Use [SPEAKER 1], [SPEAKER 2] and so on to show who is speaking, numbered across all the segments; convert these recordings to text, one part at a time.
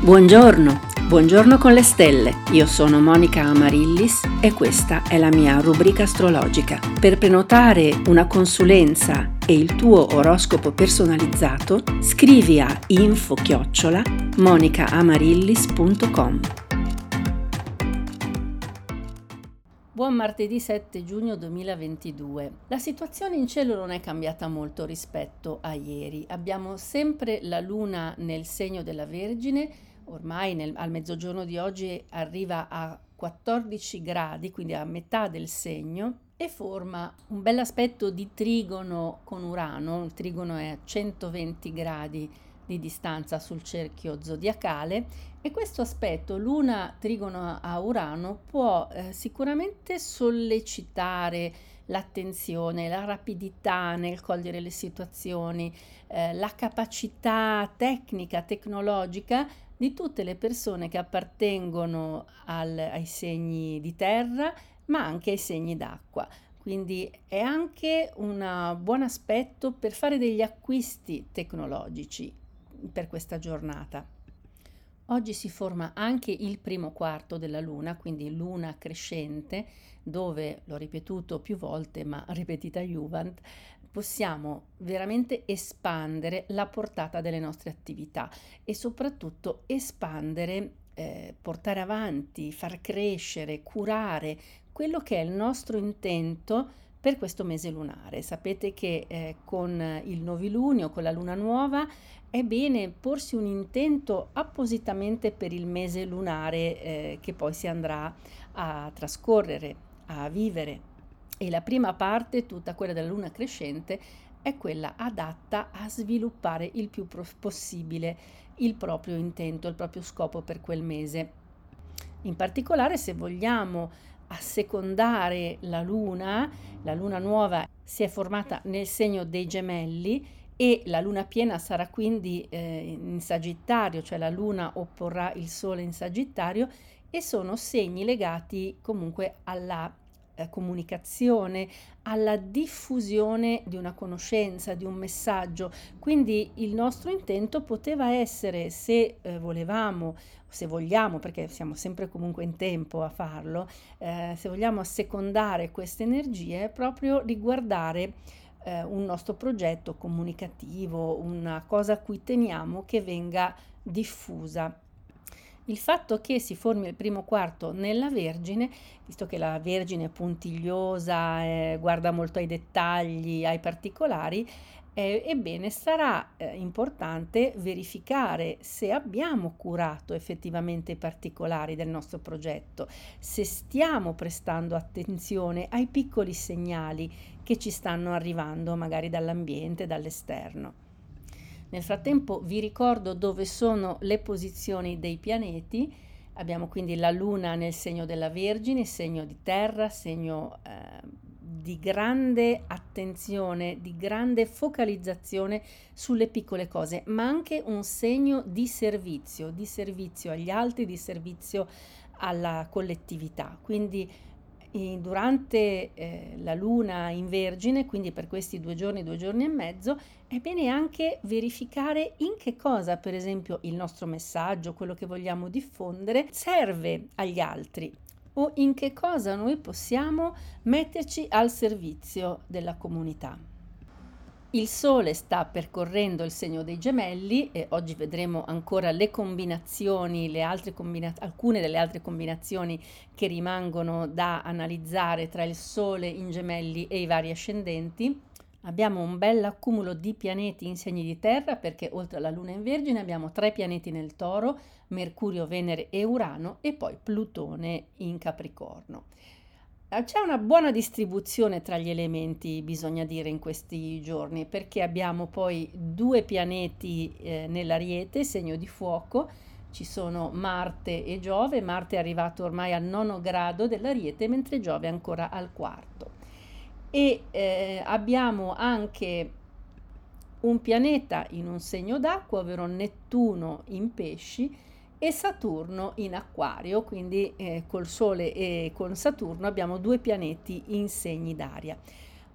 [SPEAKER 1] Buongiorno, buongiorno con le stelle. Io sono Monica Amarillis e questa è la mia rubrica astrologica. Per prenotare una consulenza e il tuo oroscopo personalizzato, scrivi a info-chiocciola Buon martedì 7 giugno 2022. La situazione in cielo non è cambiata molto rispetto a ieri. Abbiamo sempre la luna nel segno della Vergine, ormai nel, al mezzogiorno di oggi arriva a 14 gradi, quindi a metà del segno, e forma un bel aspetto di trigono con Urano. Il trigono è a 120 gradi di distanza sul cerchio zodiacale e questo aspetto, luna trigono a Urano, può eh, sicuramente sollecitare l'attenzione, la rapidità nel cogliere le situazioni, eh, la capacità tecnica, tecnologica di tutte le persone che appartengono al, ai segni di terra, ma anche ai segni d'acqua. Quindi è anche un buon aspetto per fare degli acquisti tecnologici per questa giornata. Oggi si forma anche il primo quarto della luna, quindi luna crescente, dove, l'ho ripetuto più volte, ma ripetita Juvent, possiamo veramente espandere la portata delle nostre attività e soprattutto espandere, eh, portare avanti, far crescere, curare quello che è il nostro intento per questo mese lunare. Sapete che eh, con il novilunio, con la luna nuova, è bene porsi un intento appositamente per il mese lunare eh, che poi si andrà a trascorrere, a vivere. E la prima parte, tutta quella della luna crescente, è quella adatta a sviluppare il più possibile il proprio intento, il proprio scopo per quel mese. In particolare, se vogliamo assecondare la luna, la luna nuova si è formata nel segno dei gemelli e la luna piena sarà quindi eh, in Sagittario, cioè la luna opporrà il sole in Sagittario e sono segni legati comunque alla eh, comunicazione, alla diffusione di una conoscenza, di un messaggio. Quindi il nostro intento poteva essere, se eh, volevamo, se vogliamo, perché siamo sempre comunque in tempo a farlo, eh, se vogliamo assecondare queste energie, proprio riguardare eh, un nostro progetto comunicativo, una cosa a cui teniamo che venga diffusa il fatto che si formi il primo quarto nella Vergine, visto che la Vergine è puntigliosa, eh, guarda molto ai dettagli, ai particolari, eh, ebbene sarà eh, importante verificare se abbiamo curato effettivamente i particolari del nostro progetto, se stiamo prestando attenzione ai piccoli segnali che ci stanno arrivando magari dall'ambiente, dall'esterno. Nel frattempo vi ricordo dove sono le posizioni dei pianeti. Abbiamo quindi la Luna nel segno della Vergine, segno di terra, segno eh, di grande attenzione, di grande focalizzazione sulle piccole cose, ma anche un segno di servizio, di servizio agli altri, di servizio alla collettività. Quindi durante eh, la luna in vergine, quindi per questi due giorni, due giorni e mezzo, è bene anche verificare in che cosa, per esempio, il nostro messaggio, quello che vogliamo diffondere, serve agli altri o in che cosa noi possiamo metterci al servizio della comunità. Il Sole sta percorrendo il segno dei gemelli e oggi vedremo ancora le combinazioni, le combina- alcune delle altre combinazioni che rimangono da analizzare tra il Sole in gemelli e i vari ascendenti. Abbiamo un bel accumulo di pianeti in segni di terra perché oltre alla Luna in Vergine abbiamo tre pianeti nel Toro, Mercurio, Venere e Urano e poi Plutone in Capricorno. Eh, c'è una buona distribuzione tra gli elementi, bisogna dire, in questi giorni, perché abbiamo poi due pianeti eh, nell'Ariete, segno di fuoco, ci sono Marte e Giove, Marte è arrivato ormai al nono grado dell'Ariete, mentre Giove è ancora al quarto. E eh, abbiamo anche un pianeta in un segno d'acqua, ovvero Nettuno in pesci, e Saturno in acquario, quindi eh, col Sole e con Saturno abbiamo due pianeti in segni d'aria.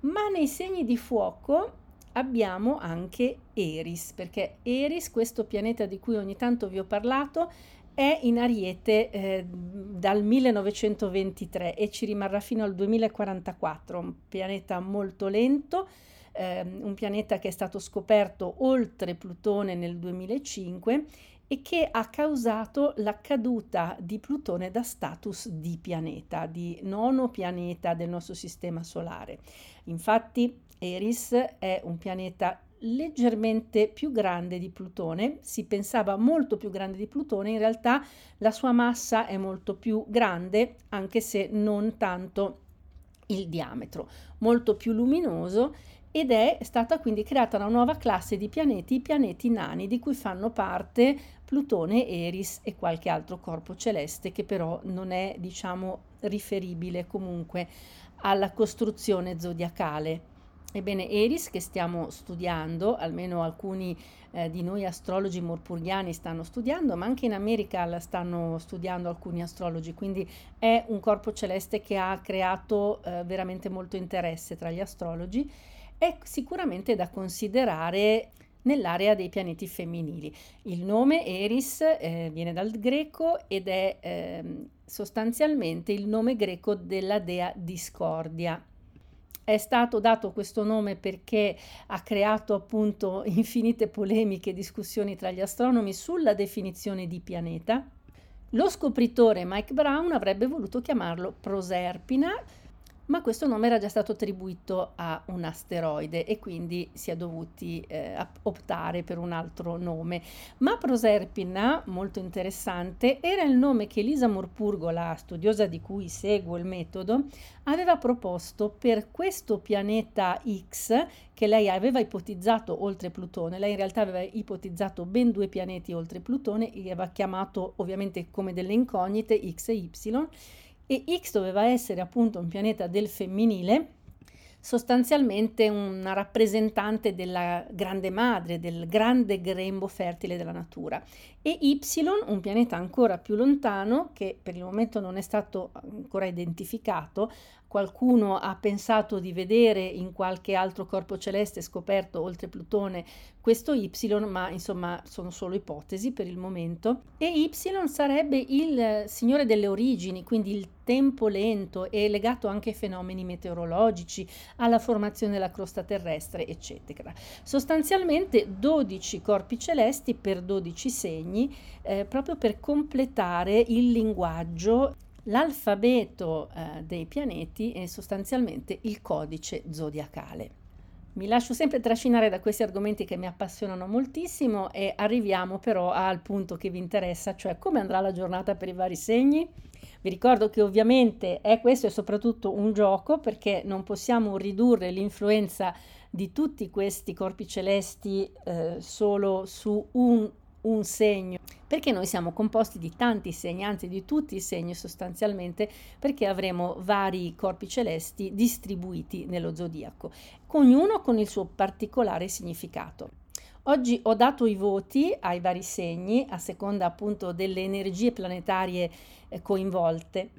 [SPEAKER 1] Ma nei segni di fuoco abbiamo anche Eris, perché Eris, questo pianeta di cui ogni tanto vi ho parlato, è in Ariete eh, dal 1923 e ci rimarrà fino al 2044, un pianeta molto lento, eh, un pianeta che è stato scoperto oltre Plutone nel 2005 e che ha causato la caduta di Plutone da status di pianeta, di nono pianeta del nostro sistema solare. Infatti Eris è un pianeta leggermente più grande di Plutone, si pensava molto più grande di Plutone, in realtà la sua massa è molto più grande, anche se non tanto il diametro, molto più luminoso ed è stata quindi creata una nuova classe di pianeti, i pianeti nani, di cui fanno parte Plutone, Eris e qualche altro corpo celeste che però non è, diciamo, riferibile comunque alla costruzione zodiacale. Ebbene, Eris che stiamo studiando, almeno alcuni eh, di noi astrologi morpurghiani stanno studiando, ma anche in America la stanno studiando alcuni astrologi, quindi è un corpo celeste che ha creato eh, veramente molto interesse tra gli astrologi, è sicuramente da considerare nell'area dei pianeti femminili. Il nome Eris eh, viene dal greco ed è ehm, sostanzialmente il nome greco della dea discordia è stato dato questo nome perché ha creato appunto infinite polemiche e discussioni tra gli astronomi sulla definizione di pianeta. Lo scopritore Mike Brown avrebbe voluto chiamarlo Proserpina, ma questo nome era già stato attribuito a un asteroide e quindi si è dovuti eh, optare per un altro nome. Ma Proserpina, molto interessante, era il nome che Elisa Morpurgo, la studiosa di cui seguo il metodo, aveva proposto per questo pianeta X che lei aveva ipotizzato oltre Plutone. Lei in realtà aveva ipotizzato ben due pianeti oltre Plutone, li aveva chiamato ovviamente come delle incognite X e Y e X doveva essere appunto un pianeta del femminile, sostanzialmente una rappresentante della grande madre, del grande grembo fertile della natura, e Y, un pianeta ancora più lontano, che per il momento non è stato ancora identificato, qualcuno ha pensato di vedere in qualche altro corpo celeste scoperto oltre Plutone questo Y, ma insomma sono solo ipotesi per il momento. E Y sarebbe il signore delle origini, quindi il tempo lento e legato anche ai fenomeni meteorologici, alla formazione della crosta terrestre, eccetera. Sostanzialmente 12 corpi celesti per 12 segni, eh, proprio per completare il linguaggio L'alfabeto eh, dei pianeti è sostanzialmente il codice zodiacale. Mi lascio sempre trascinare da questi argomenti che mi appassionano moltissimo e arriviamo però al punto che vi interessa, cioè come andrà la giornata per i vari segni. Vi ricordo che ovviamente è questo è soprattutto un gioco perché non possiamo ridurre l'influenza di tutti questi corpi celesti eh, solo su un un segno, perché noi siamo composti di tanti segni, anzi di tutti i segni sostanzialmente, perché avremo vari corpi celesti distribuiti nello zodiaco, ognuno con il suo particolare significato. Oggi ho dato i voti ai vari segni a seconda appunto delle energie planetarie eh, coinvolte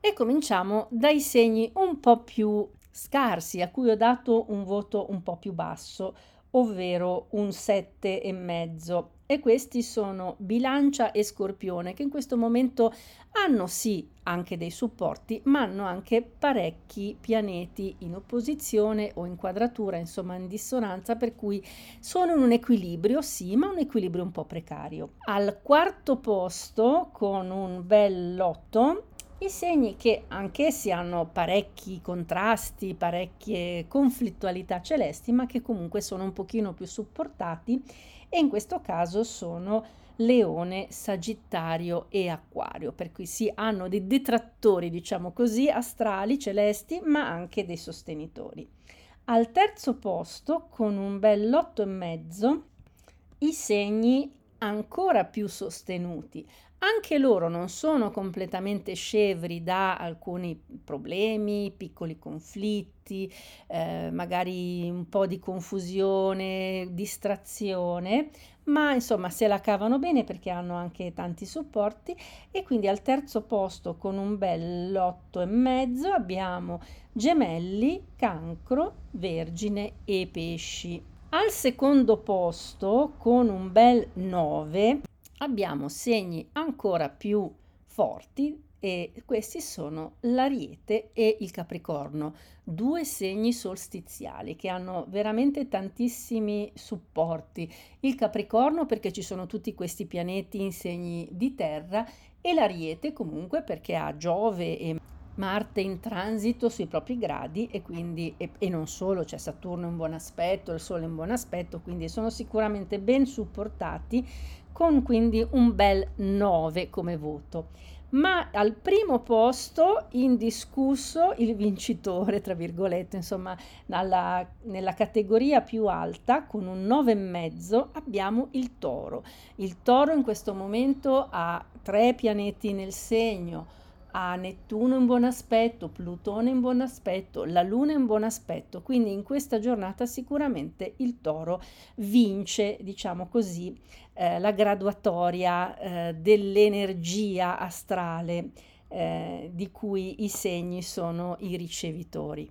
[SPEAKER 1] e cominciamo dai segni un po' più scarsi a cui ho dato un voto un po' più basso, ovvero un sette e questi sono Bilancia e Scorpione che in questo momento hanno sì anche dei supporti ma hanno anche parecchi pianeti in opposizione o in quadratura insomma in dissonanza per cui sono in un equilibrio sì ma un equilibrio un po' precario. Al quarto posto con un bel lotto i segni che anch'essi hanno parecchi contrasti, parecchie conflittualità celesti, ma che comunque sono un pochino più supportati e in questo caso sono Leone, Sagittario e Acquario, per cui si hanno dei detrattori, diciamo così, astrali, celesti, ma anche dei sostenitori. Al terzo posto, con un bel e mezzo, i segni ancora più sostenuti. Anche loro non sono completamente scevri da alcuni problemi, piccoli conflitti, eh, magari un po' di confusione, distrazione, ma insomma se la cavano bene perché hanno anche tanti supporti e quindi al terzo posto con un bel lotto e mezzo abbiamo gemelli, cancro, vergine e pesci. Al secondo posto con un bel 9 abbiamo segni ancora più forti e questi sono l'Ariete e il Capricorno, due segni solstiziali che hanno veramente tantissimi supporti. Il Capricorno perché ci sono tutti questi pianeti in segni di terra e l'Ariete comunque perché ha Giove e Marte in transito sui propri gradi e quindi e, e non solo, c'è Saturno in buon aspetto, il Sole in buon aspetto, quindi sono sicuramente ben supportati con quindi un bel 9 come voto. Ma al primo posto indiscusso il vincitore, tra virgolette, insomma, nella, nella categoria più alta con un 9,5 abbiamo il toro. Il toro in questo momento ha tre pianeti nel segno, ha Nettuno in buon aspetto, Plutone in buon aspetto, la Luna in buon aspetto, quindi in questa giornata sicuramente il toro vince, diciamo così, eh, la graduatoria eh, dell'energia astrale eh, di cui i segni sono i ricevitori.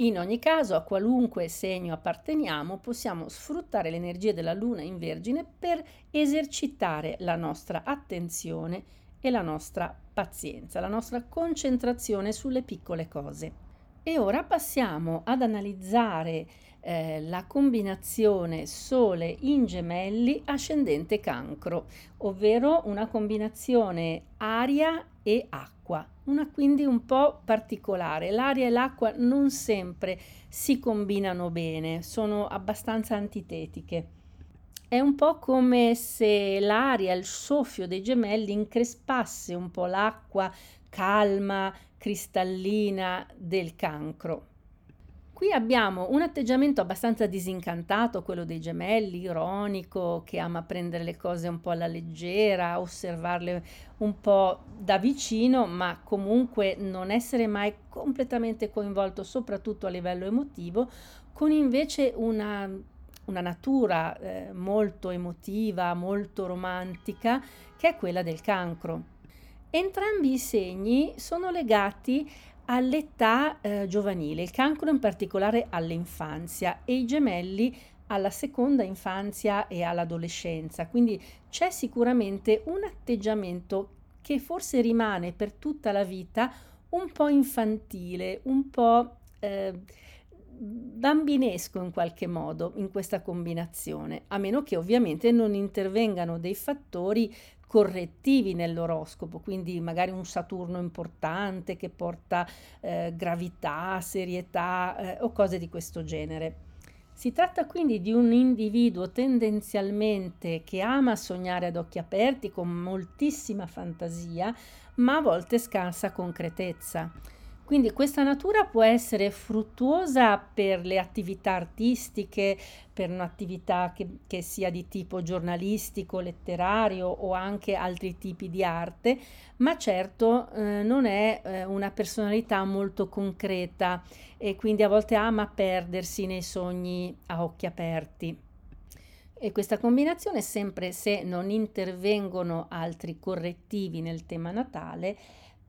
[SPEAKER 1] In ogni caso, a qualunque segno apparteniamo, possiamo sfruttare l'energia della Luna in Vergine per esercitare la nostra attenzione e la nostra pazienza, la nostra concentrazione sulle piccole cose. E ora passiamo ad analizzare eh, la combinazione Sole in gemelli ascendente cancro, ovvero una combinazione aria e acqua, una quindi un po' particolare. L'aria e l'acqua non sempre si combinano bene, sono abbastanza antitetiche. È un po' come se l'aria, il soffio dei gemelli increspasse un po' l'acqua calma, cristallina del cancro. Qui abbiamo un atteggiamento abbastanza disincantato, quello dei gemelli, ironico, che ama prendere le cose un po' alla leggera, osservarle un po' da vicino, ma comunque non essere mai completamente coinvolto, soprattutto a livello emotivo, con invece una una natura eh, molto emotiva, molto romantica, che è quella del cancro. Entrambi i segni sono legati all'età eh, giovanile, il cancro in particolare all'infanzia e i gemelli alla seconda infanzia e all'adolescenza. Quindi c'è sicuramente un atteggiamento che forse rimane per tutta la vita un po' infantile, un po' eh, bambinesco in qualche modo in questa combinazione, a meno che ovviamente non intervengano dei fattori correttivi nell'oroscopo, quindi magari un Saturno importante che porta eh, gravità, serietà eh, o cose di questo genere. Si tratta quindi di un individuo tendenzialmente che ama sognare ad occhi aperti con moltissima fantasia, ma a volte scarsa concretezza. Quindi questa natura può essere fruttuosa per le attività artistiche, per un'attività che, che sia di tipo giornalistico, letterario o anche altri tipi di arte, ma certo eh, non è eh, una personalità molto concreta e quindi a volte ama perdersi nei sogni a occhi aperti. E questa combinazione, sempre se non intervengono altri correttivi nel tema natale,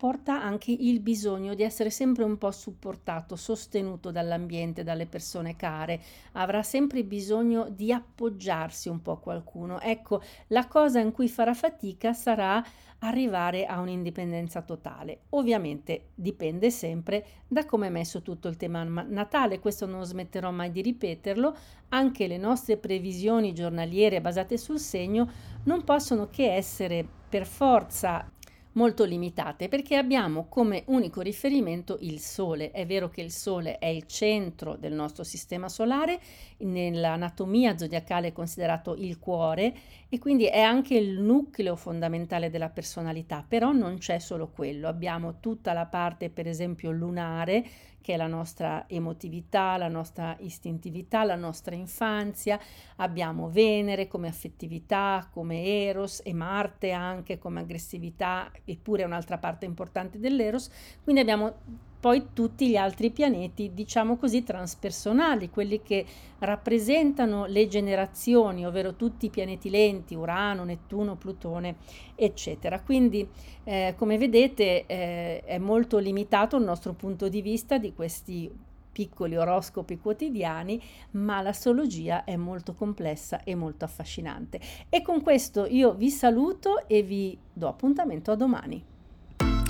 [SPEAKER 1] porta anche il bisogno di essere sempre un po' supportato, sostenuto dall'ambiente, dalle persone care, avrà sempre bisogno di appoggiarsi un po' a qualcuno. Ecco, la cosa in cui farà fatica sarà arrivare a un'indipendenza totale. Ovviamente dipende sempre da come è messo tutto il tema natale, questo non smetterò mai di ripeterlo, anche le nostre previsioni giornaliere basate sul segno non possono che essere per forza molto limitate perché abbiamo come unico riferimento il Sole. È vero che il Sole è il centro del nostro sistema solare, nell'anatomia zodiacale è considerato il cuore e quindi è anche il nucleo fondamentale della personalità, però non c'è solo quello, abbiamo tutta la parte per esempio lunare che è la nostra emotività, la nostra istintività, la nostra infanzia, abbiamo Venere come affettività, come Eros e Marte anche come aggressività, eppure è un'altra parte importante dell'Eros, quindi abbiamo poi tutti gli altri pianeti, diciamo così, transpersonali, quelli che rappresentano le generazioni, ovvero tutti i pianeti lenti, Urano, Nettuno, Plutone, eccetera. Quindi, eh, come vedete, eh, è molto limitato il nostro punto di vista di questi piccoli oroscopi quotidiani, ma l'astrologia è molto complessa e molto affascinante. E con questo io vi saluto e vi do appuntamento a domani.